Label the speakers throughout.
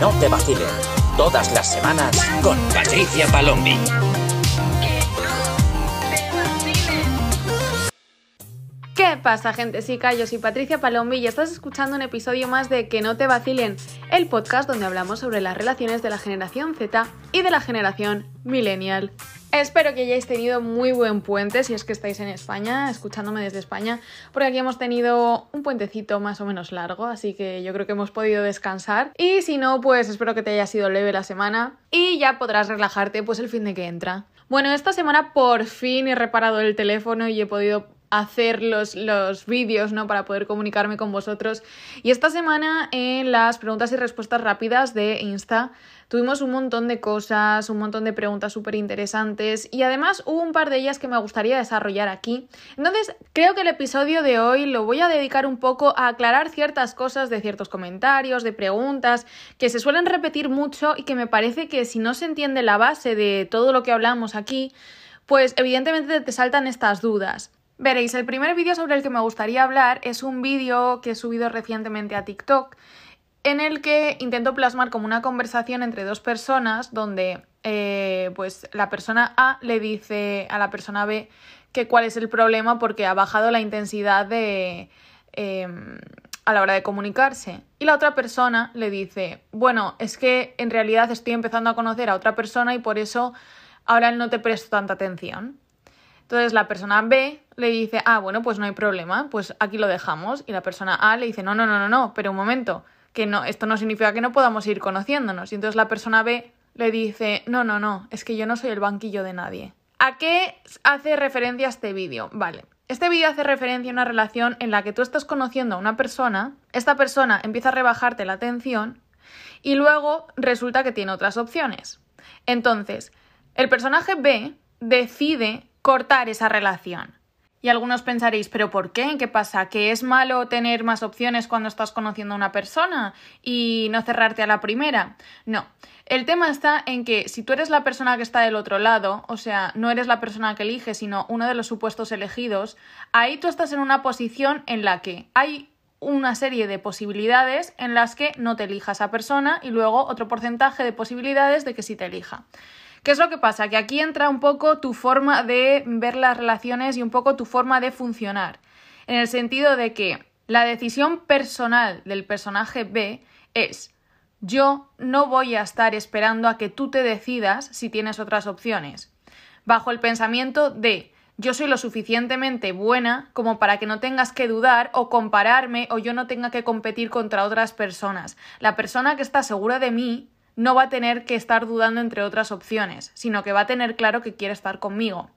Speaker 1: no te vacilen. Todas las semanas con Patricia Palombi.
Speaker 2: ¿Qué pasa, gente? Sí, yo soy Patricia Palombi y estás escuchando un episodio más de Que no te vacilen, el podcast donde hablamos sobre las relaciones de la generación Z y de la generación millennial. Espero que hayáis tenido muy buen puente si es que estáis en España, escuchándome desde España, porque aquí hemos tenido un puentecito más o menos largo, así que yo creo que hemos podido descansar. Y si no, pues espero que te haya sido leve la semana y ya podrás relajarte pues el fin de que entra. Bueno, esta semana por fin he reparado el teléfono y he podido hacer los, los vídeos, ¿no? Para poder comunicarme con vosotros. Y esta semana en las preguntas y respuestas rápidas de Insta tuvimos un montón de cosas, un montón de preguntas súper interesantes y además hubo un par de ellas que me gustaría desarrollar aquí. Entonces, creo que el episodio de hoy lo voy a dedicar un poco a aclarar ciertas cosas de ciertos comentarios, de preguntas que se suelen repetir mucho y que me parece que si no se entiende la base de todo lo que hablamos aquí, pues evidentemente te saltan estas dudas. Veréis, el primer vídeo sobre el que me gustaría hablar es un vídeo que he subido recientemente a TikTok en el que intento plasmar como una conversación entre dos personas donde eh, pues la persona A le dice a la persona B que cuál es el problema porque ha bajado la intensidad de em, a la hora de comunicarse. Y la otra persona le dice, bueno, es que en realidad estoy empezando a conocer a otra persona y por eso ahora no te presto tanta atención. Entonces la persona B le dice, ah, bueno, pues no hay problema, pues aquí lo dejamos. Y la persona A le dice, no, no, no, no, no, pero un momento, que no, esto no significa que no podamos ir conociéndonos. Y entonces la persona B le dice, no, no, no, es que yo no soy el banquillo de nadie. ¿A qué hace referencia este vídeo? Vale. Este vídeo hace referencia a una relación en la que tú estás conociendo a una persona, esta persona empieza a rebajarte la atención y luego resulta que tiene otras opciones. Entonces, el personaje B decide cortar esa relación. Y algunos pensaréis, ¿pero por qué? ¿Qué pasa? ¿Que es malo tener más opciones cuando estás conociendo a una persona y no cerrarte a la primera? No. El tema está en que si tú eres la persona que está del otro lado, o sea, no eres la persona que elige, sino uno de los supuestos elegidos, ahí tú estás en una posición en la que hay una serie de posibilidades en las que no te elija esa persona y luego otro porcentaje de posibilidades de que sí te elija. ¿Qué es lo que pasa? Que aquí entra un poco tu forma de ver las relaciones y un poco tu forma de funcionar. En el sentido de que la decisión personal del personaje B es yo no voy a estar esperando a que tú te decidas si tienes otras opciones. Bajo el pensamiento de yo soy lo suficientemente buena como para que no tengas que dudar o compararme o yo no tenga que competir contra otras personas. La persona que está segura de mí no va a tener que estar dudando entre otras opciones, sino que va a tener claro que quiere estar conmigo.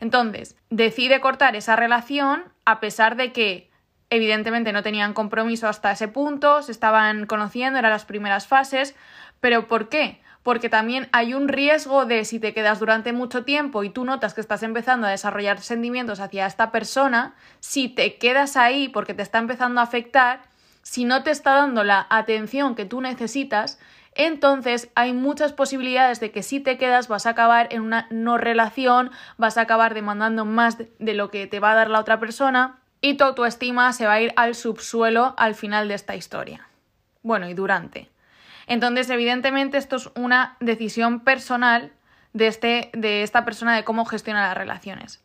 Speaker 2: Entonces, decide cortar esa relación a pesar de que evidentemente no tenían compromiso hasta ese punto, se estaban conociendo, eran las primeras fases, pero ¿por qué? Porque también hay un riesgo de si te quedas durante mucho tiempo y tú notas que estás empezando a desarrollar sentimientos hacia esta persona, si te quedas ahí porque te está empezando a afectar, si no te está dando la atención que tú necesitas, entonces hay muchas posibilidades de que si te quedas vas a acabar en una no relación, vas a acabar demandando más de lo que te va a dar la otra persona y tu autoestima se va a ir al subsuelo al final de esta historia. Bueno, y durante. Entonces, evidentemente, esto es una decisión personal de, este, de esta persona de cómo gestiona las relaciones.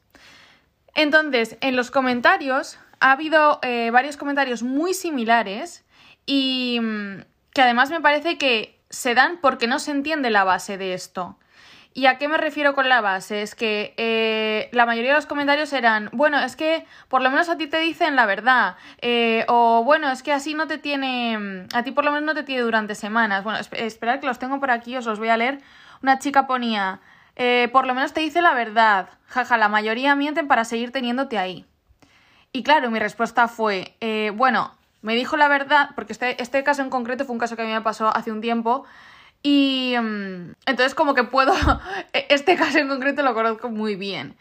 Speaker 2: Entonces, en los comentarios ha habido eh, varios comentarios muy similares y mm, que además me parece que se dan porque no se entiende la base de esto. ¿Y a qué me refiero con la base? Es que eh, la mayoría de los comentarios eran, bueno, es que por lo menos a ti te dicen la verdad, eh, o bueno, es que así no te tiene, a ti por lo menos no te tiene durante semanas. Bueno, esperad que los tengo por aquí, os los voy a leer. Una chica ponía, eh, por lo menos te dice la verdad, jaja, la mayoría mienten para seguir teniéndote ahí. Y claro, mi respuesta fue, bueno, me dijo la verdad, porque este, este caso en concreto fue un caso que a mí me pasó hace un tiempo. Y mm, entonces como que puedo, este caso en concreto lo conozco muy bien.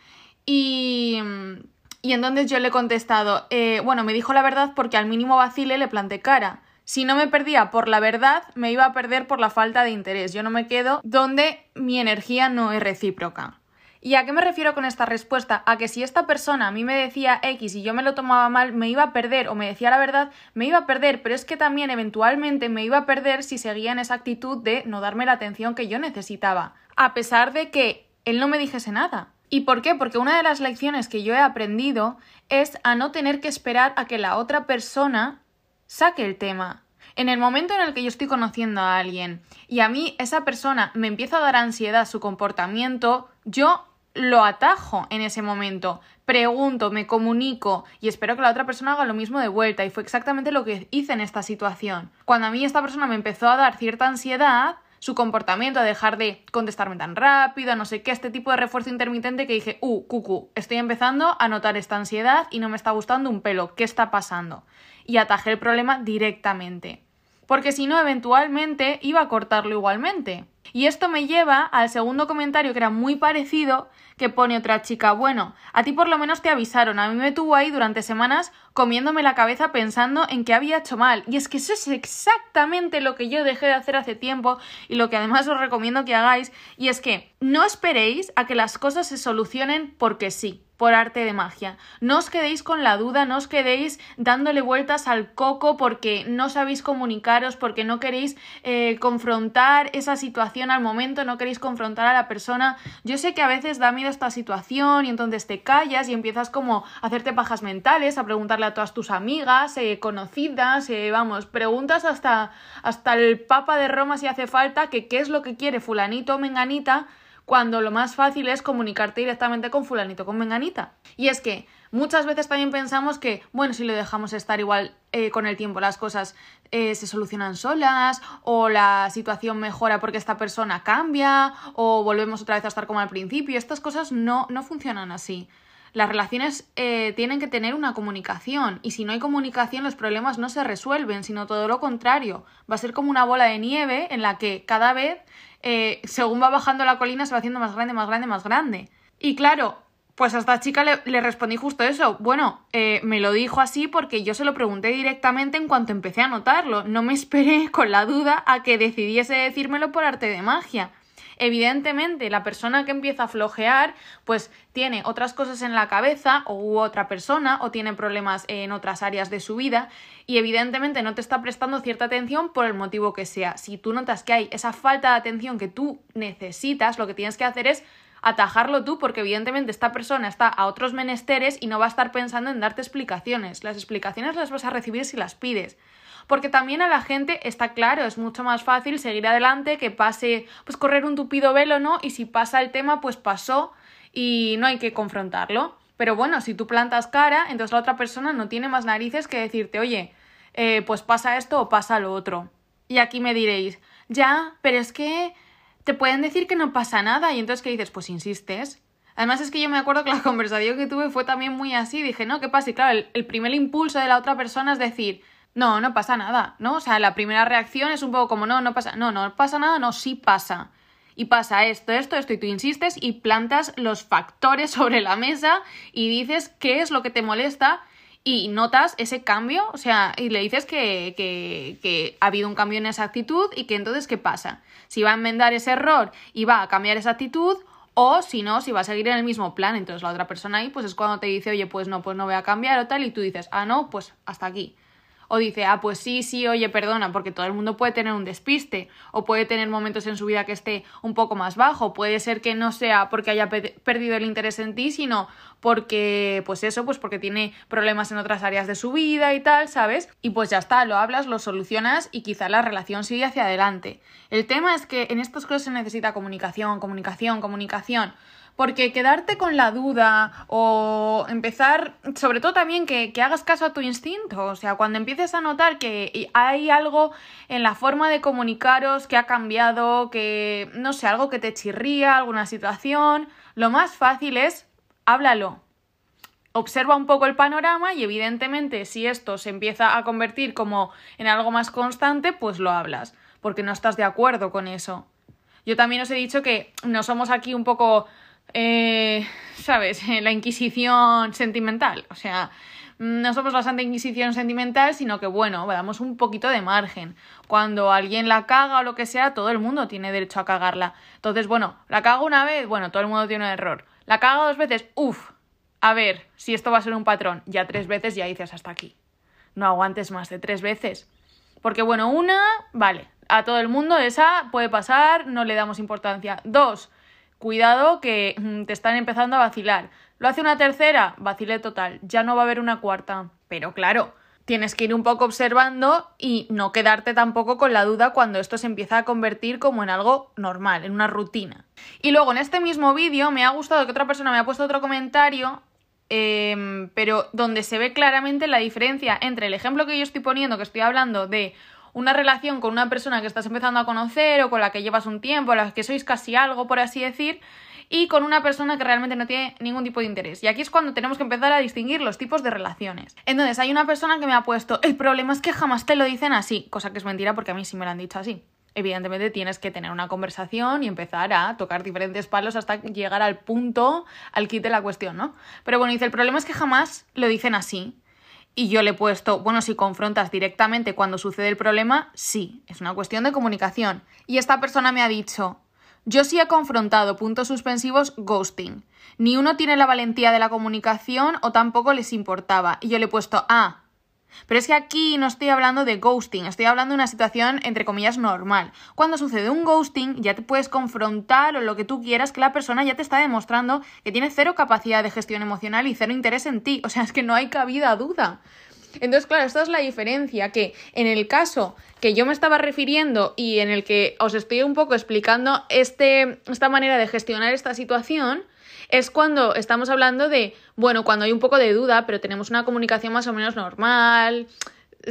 Speaker 2: Y, mm, y entonces yo le he contestado, eh, bueno, me dijo la verdad porque al mínimo vacile le planté cara. Si no me perdía por la verdad, me iba a perder por la falta de interés. Yo no me quedo donde mi energía no es recíproca. ¿Y a qué me refiero con esta respuesta? A que si esta persona a mí me decía X y yo me lo tomaba mal, me iba a perder, o me decía la verdad, me iba a perder, pero es que también eventualmente me iba a perder si seguía en esa actitud de no darme la atención que yo necesitaba, a pesar de que él no me dijese nada. ¿Y por qué? Porque una de las lecciones que yo he aprendido es a no tener que esperar a que la otra persona saque el tema. En el momento en el que yo estoy conociendo a alguien y a mí esa persona me empieza a dar ansiedad su comportamiento, yo lo atajo en ese momento, pregunto, me comunico y espero que la otra persona haga lo mismo de vuelta y fue exactamente lo que hice en esta situación. Cuando a mí esta persona me empezó a dar cierta ansiedad, su comportamiento, a dejar de contestarme tan rápido, no sé qué, este tipo de refuerzo intermitente que dije, uh, cucu, estoy empezando a notar esta ansiedad y no me está gustando un pelo, ¿qué está pasando? Y atajé el problema directamente. Porque si no, eventualmente iba a cortarlo igualmente. Y esto me lleva al segundo comentario que era muy parecido, que pone otra chica, bueno, a ti por lo menos te avisaron, a mí me tuvo ahí durante semanas comiéndome la cabeza pensando en que había hecho mal. Y es que eso es exactamente lo que yo dejé de hacer hace tiempo y lo que además os recomiendo que hagáis, y es que no esperéis a que las cosas se solucionen porque sí por arte de magia. No os quedéis con la duda, no os quedéis dándole vueltas al coco porque no sabéis comunicaros, porque no queréis eh, confrontar esa situación al momento, no queréis confrontar a la persona. Yo sé que a veces da miedo esta situación y entonces te callas y empiezas como a hacerte pajas mentales, a preguntarle a todas tus amigas, eh, conocidas, eh, vamos, preguntas hasta, hasta el Papa de Roma si hace falta, que qué es lo que quiere fulanito o menganita cuando lo más fácil es comunicarte directamente con fulanito, con menganita. Y es que muchas veces también pensamos que, bueno, si lo dejamos estar igual eh, con el tiempo las cosas eh, se solucionan solas o la situación mejora porque esta persona cambia o volvemos otra vez a estar como al principio. Estas cosas no, no funcionan así. Las relaciones eh, tienen que tener una comunicación y si no hay comunicación los problemas no se resuelven, sino todo lo contrario. Va a ser como una bola de nieve en la que cada vez eh, según va bajando la colina se va haciendo más grande, más grande, más grande. Y claro, pues a esta chica le, respondí justo eso. Bueno, eh, me lo dijo así porque yo se lo pregunté directamente en cuanto empecé a notarlo. No me esperé con la duda a que decidiese decírmelo por arte de magia. Evidentemente, la persona que empieza a flojear, pues tiene otras cosas en la cabeza, o u otra persona, o tiene problemas en otras áreas de su vida, y evidentemente no te está prestando cierta atención por el motivo que sea. Si tú notas que hay esa falta de atención que tú necesitas, lo que tienes que hacer es atajarlo tú porque evidentemente esta persona está a otros menesteres y no va a estar pensando en darte explicaciones. Las explicaciones las vas a recibir si las pides porque también a la gente está claro, es mucho más fácil seguir adelante que pase, pues correr un tupido velo, ¿no? Y si pasa el tema, pues pasó y no hay que confrontarlo. Pero bueno, si tú plantas cara, entonces la otra persona no tiene más narices que decirte, oye, eh, pues pasa esto o pasa lo otro. Y aquí me diréis, ya, pero es que te pueden decir que no pasa nada y entonces ¿qué dices? Pues insistes. Además es que yo me acuerdo que la conversación que tuve fue también muy así, dije, no, ¿qué pasa? Y claro, el primer impulso de la otra persona es decir, no, no pasa nada, ¿no? O sea, la primera reacción es un poco como, no, no pasa, no, no pasa nada, no, sí pasa. Y pasa esto, esto, esto, y tú insistes y plantas los factores sobre la mesa y dices qué es lo que te molesta y notas ese cambio, o sea, y le dices que, que, que, ha habido un cambio en esa actitud y que entonces, ¿qué pasa? Si va a enmendar ese error y va a cambiar esa actitud, o si no, si va a seguir en el mismo plan, entonces la otra persona ahí, pues es cuando te dice, oye, pues no, pues no voy a cambiar o tal, y tú dices, ah, no, pues hasta aquí o dice, ah, pues sí, sí, oye, perdona, porque todo el mundo puede tener un despiste, o puede tener momentos en su vida que esté un poco más bajo, puede ser que no sea porque haya perdido el interés en ti, sino porque, pues eso, pues porque tiene problemas en otras áreas de su vida y tal, ¿sabes? Y pues ya está, lo hablas, lo solucionas y quizá la relación sigue hacia adelante. El tema es que en estos casos se necesita comunicación, comunicación, comunicación. Porque quedarte con la duda o empezar, sobre todo también que, hagas caso a tu instinto, o sea, cuando empieces a notar que hay algo en la forma de comunicaros que ha cambiado, que, no sé, algo que te chirría, alguna situación, lo más fácil es háblalo. Observa un poco el panorama y evidentemente si esto se empieza a convertir como en algo más constante, pues lo hablas, porque no estás de acuerdo con eso. Yo también os he dicho que no somos aquí un poco eh, ¿sabes? La Inquisición sentimental. O sea, no somos la Santa Inquisición sentimental, sino que bueno, damos un poquito de margen. Cuando alguien la caga o lo que sea, todo el mundo tiene derecho a cagarla. Entonces, bueno, la cago una vez, bueno, todo el mundo tiene un error. La cago dos veces, uff, a ver si esto va a ser un patrón. Ya tres veces ya dices hasta aquí. No aguantes más de tres veces. Porque bueno, una, vale, a todo el mundo esa puede pasar, no le damos importancia. Dos, cuidado que mm, te están empezando a vacilar. Lo hace una tercera, vacile total, ya no va a haber una cuarta. Pero claro, tienes que ir un poco observando y no quedarte tampoco con la duda cuando esto se empieza a convertir como en algo normal, en una rutina. Y luego en este mismo vídeo me ha gustado que otra persona me ha puesto otro comentario Em, pero donde se ve claramente la diferencia entre el ejemplo que yo estoy poniendo, que estoy hablando de una relación con una persona que estás empezando a conocer o con la que llevas un tiempo, la que sois casi algo, por así decir, y con una persona que realmente no tiene ningún tipo de interés. Y aquí es cuando tenemos que empezar a distinguir los tipos de relaciones. Entonces, hay una persona que me ha puesto, el problema es que jamás te lo dicen así, cosa que es mentira porque a mí sí me lo han dicho así evidentemente tienes que tener una conversación y empezar a tocar diferentes palos hasta llegar al punto, al kit de la cuestión, ¿no? Pero bueno, dice, el problema es que jamás lo dicen así. Y yo le he puesto, bueno, si confrontas directamente cuando sucede el problema, sí, es una cuestión de comunicación. Y esta persona me ha dicho, yo sí he confrontado puntos suspensivos ghosting. Ni uno tiene la valentía de la comunicación o tampoco les importaba. Y yo le he puesto, ah, pero es que aquí no estoy hablando de ghosting, estoy hablando de una situación entre comillas normal. Cuando sucede un ghosting ya te puedes confrontar o lo que tú quieras que la persona ya te está demostrando que tiene cero capacidad de gestión emocional y cero interés en ti. O sea, es que no hay cabida a duda. Entonces, claro, esta es la diferencia, que en el caso que yo me estaba refiriendo y en el que os estoy un poco explicando este, esta manera de gestionar esta situación, es cuando estamos hablando de, bueno, cuando hay un poco de duda, pero tenemos una comunicación más o menos normal,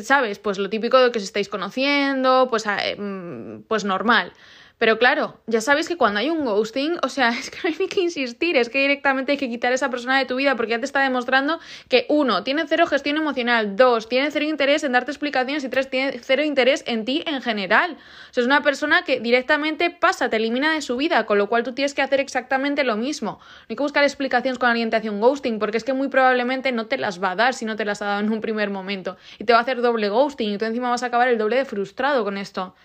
Speaker 2: ¿sabes? Pues lo típico de que os estáis conociendo, pues, eh, mm, pues normal. Pero claro, ya sabéis que cuando hay un ghosting, o sea, es que no hay que insistir, es que directamente hay que quitar a esa persona de tu vida porque ya te está demostrando que uno, tiene cero gestión emocional, dos, tiene cero interés en darte explicaciones y tres, tiene cero interés en ti en general. O sea, es una persona que directamente pasa, te elimina de su vida, con lo cual tú tienes que hacer exactamente lo mismo. No hay que buscar explicaciones con un ghosting porque es que muy probablemente no te las va a dar si no te las ha dado en un primer momento y te va a hacer doble ghosting y tú encima vas a acabar el doble de frustrado con esto.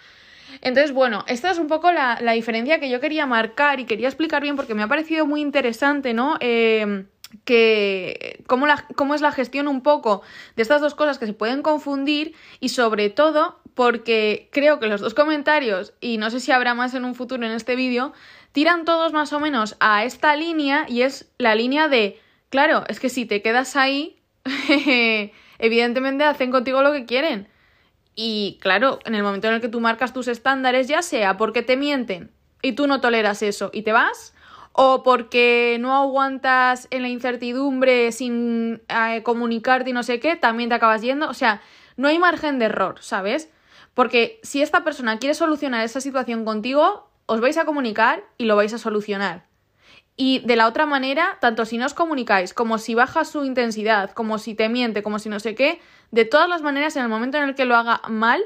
Speaker 2: Entonces, bueno, esta es un poco la, diferencia que yo quería marcar y quería explicar bien porque me ha parecido muy interesante, ¿no? Eh, que cómo, la, cómo es la gestión un poco de estas dos cosas que se pueden confundir y sobre todo porque creo que los dos comentarios, y no sé si habrá más en un futuro en este vídeo, tiran todos más o menos a esta línea y es la línea de, claro, es que si te quedas ahí, evidentemente hacen contigo lo que quieren. Y claro, en el momento en el que tú marcas tus estándares, ya sea porque te mienten y tú no toleras eso y te vas, o porque no aguantas en la incertidumbre sin eh, comunicarte y no sé qué, también te acabas yendo. O sea, no hay margen de error, ¿sabes? Porque si esta persona quiere solucionar esa situación contigo, os vais a comunicar y lo vais a solucionar. Y de la otra manera, tanto si no os comunicáis, como si baja su intensidad, como si te miente, como si no sé qué, de todas las maneras, en el momento en el que lo haga mal,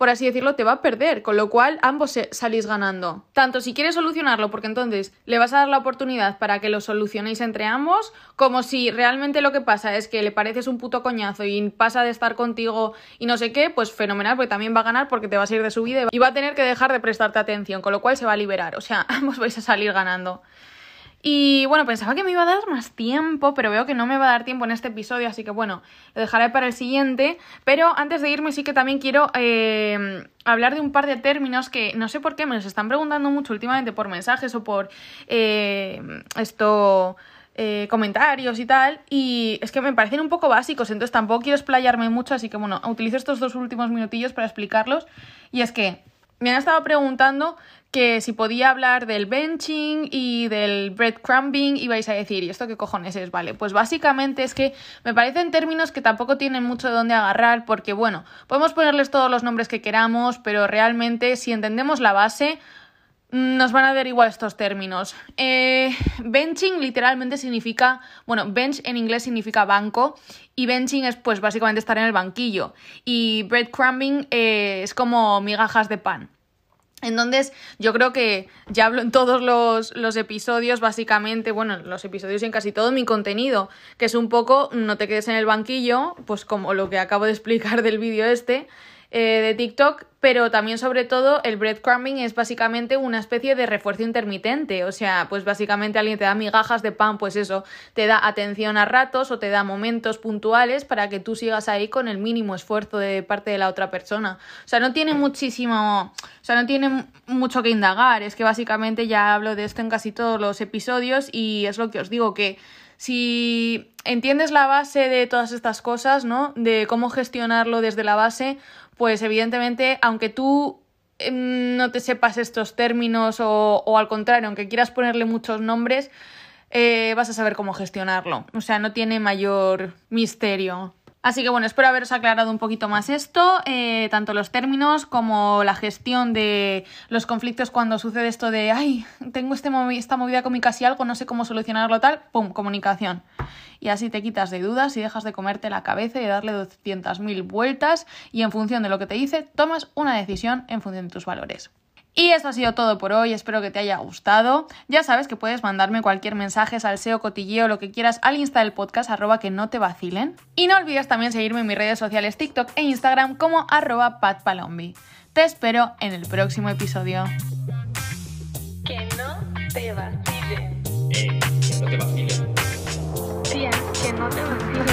Speaker 2: por así decirlo, te va a perder, con lo cual ambos salís ganando. Tanto si quieres solucionarlo, porque entonces le vas a dar la oportunidad para que lo solucionéis entre ambos, como si realmente lo que pasa es que le pareces un puto coñazo y pasa de estar contigo y no sé qué, pues fenomenal, porque también va a ganar porque te vas a ir de su vida y va a tener que dejar de prestarte atención, con lo cual se va a liberar. O sea, ambos vais a salir ganando. Y bueno, pensaba que me iba a dar más tiempo, pero veo que no me va a dar tiempo en este episodio, así que bueno, lo dejaré para el siguiente. Pero antes de irme sí que también quiero eh, hablar de un par de términos que no sé por qué me los están preguntando mucho últimamente por mensajes o por eh, esto... Comentarios y tal, y es que me parecen un poco básicos, entonces tampoco quiero explayarme mucho, así que bueno, utilizo estos dos últimos minutillos para explicarlos, y es que me han estado preguntando que si podía hablar del benching y del breadcrumbing y vais a decir, ¿y esto qué cojones es? Vale, pues básicamente es que me parecen términos que tampoco tienen mucho de dónde agarrar porque, bueno, podemos ponerles todos los nombres que queramos, pero realmente si entendemos la base, nos van a dar igual estos términos. Eh, benching literalmente significa, bueno, bench en inglés significa banco y benching es pues básicamente estar en el banquillo y breadcrumbing eh, es como migajas de pan. Entonces, yo creo que ya hablo en todos los, los, episodios, básicamente, bueno, los episodios y en casi todo mi contenido, que es un poco no te quedes en el banquillo, pues como lo que acabo de explicar del vídeo este, eh, de TikTok, pero también sobre todo el breadcrumbing es básicamente una especie de refuerzo intermitente, o sea, pues básicamente alguien te da migajas de pan, pues eso, te da atención a ratos o te da momentos puntuales para que tú sigas ahí con el mínimo esfuerzo de parte de la otra persona. O sea, no tiene muchísimo, o sea, no tiene mucho que indagar, es que básicamente ya hablo de esto en casi todos los episodios y es lo que os digo que si entiendes la base de todas estas cosas, ¿no? De cómo gestionarlo desde la base, pues evidentemente, aunque tú em, no te sepas estos términos o, o, al contrario, aunque quieras ponerle muchos nombres, eh, vas a saber cómo gestionarlo. O sea, no tiene mayor misterio. Así que bueno, espero haberos aclarado un poquito más esto, eh, tanto los términos como la gestión de los conflictos cuando sucede esto de, ay, tengo este esta movida con mi casi algo, no sé cómo solucionarlo tal, ¡pum! Comunicación. Y así te quitas de dudas y dejas de comerte la cabeza y darle 200.000 vueltas y en función de lo que te dice, tomas una decisión en función de tus valores. Y esto ha sido todo por hoy, espero que te haya gustado. Ya sabes que puedes mandarme cualquier mensaje, salseo, cotilleo, lo que quieras al insta del podcast, arroba que no te vacilen. Y no olvides también seguirme en mis redes sociales TikTok e Instagram como arroba patpalombi. Te espero en el próximo episodio.
Speaker 3: Que no te vacilen.
Speaker 1: Eh, que no te vacilen.
Speaker 3: Tía, que no te vacilen.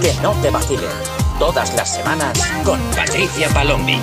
Speaker 1: Que no te vacilen. Todas las semanas con Patricia Palombi.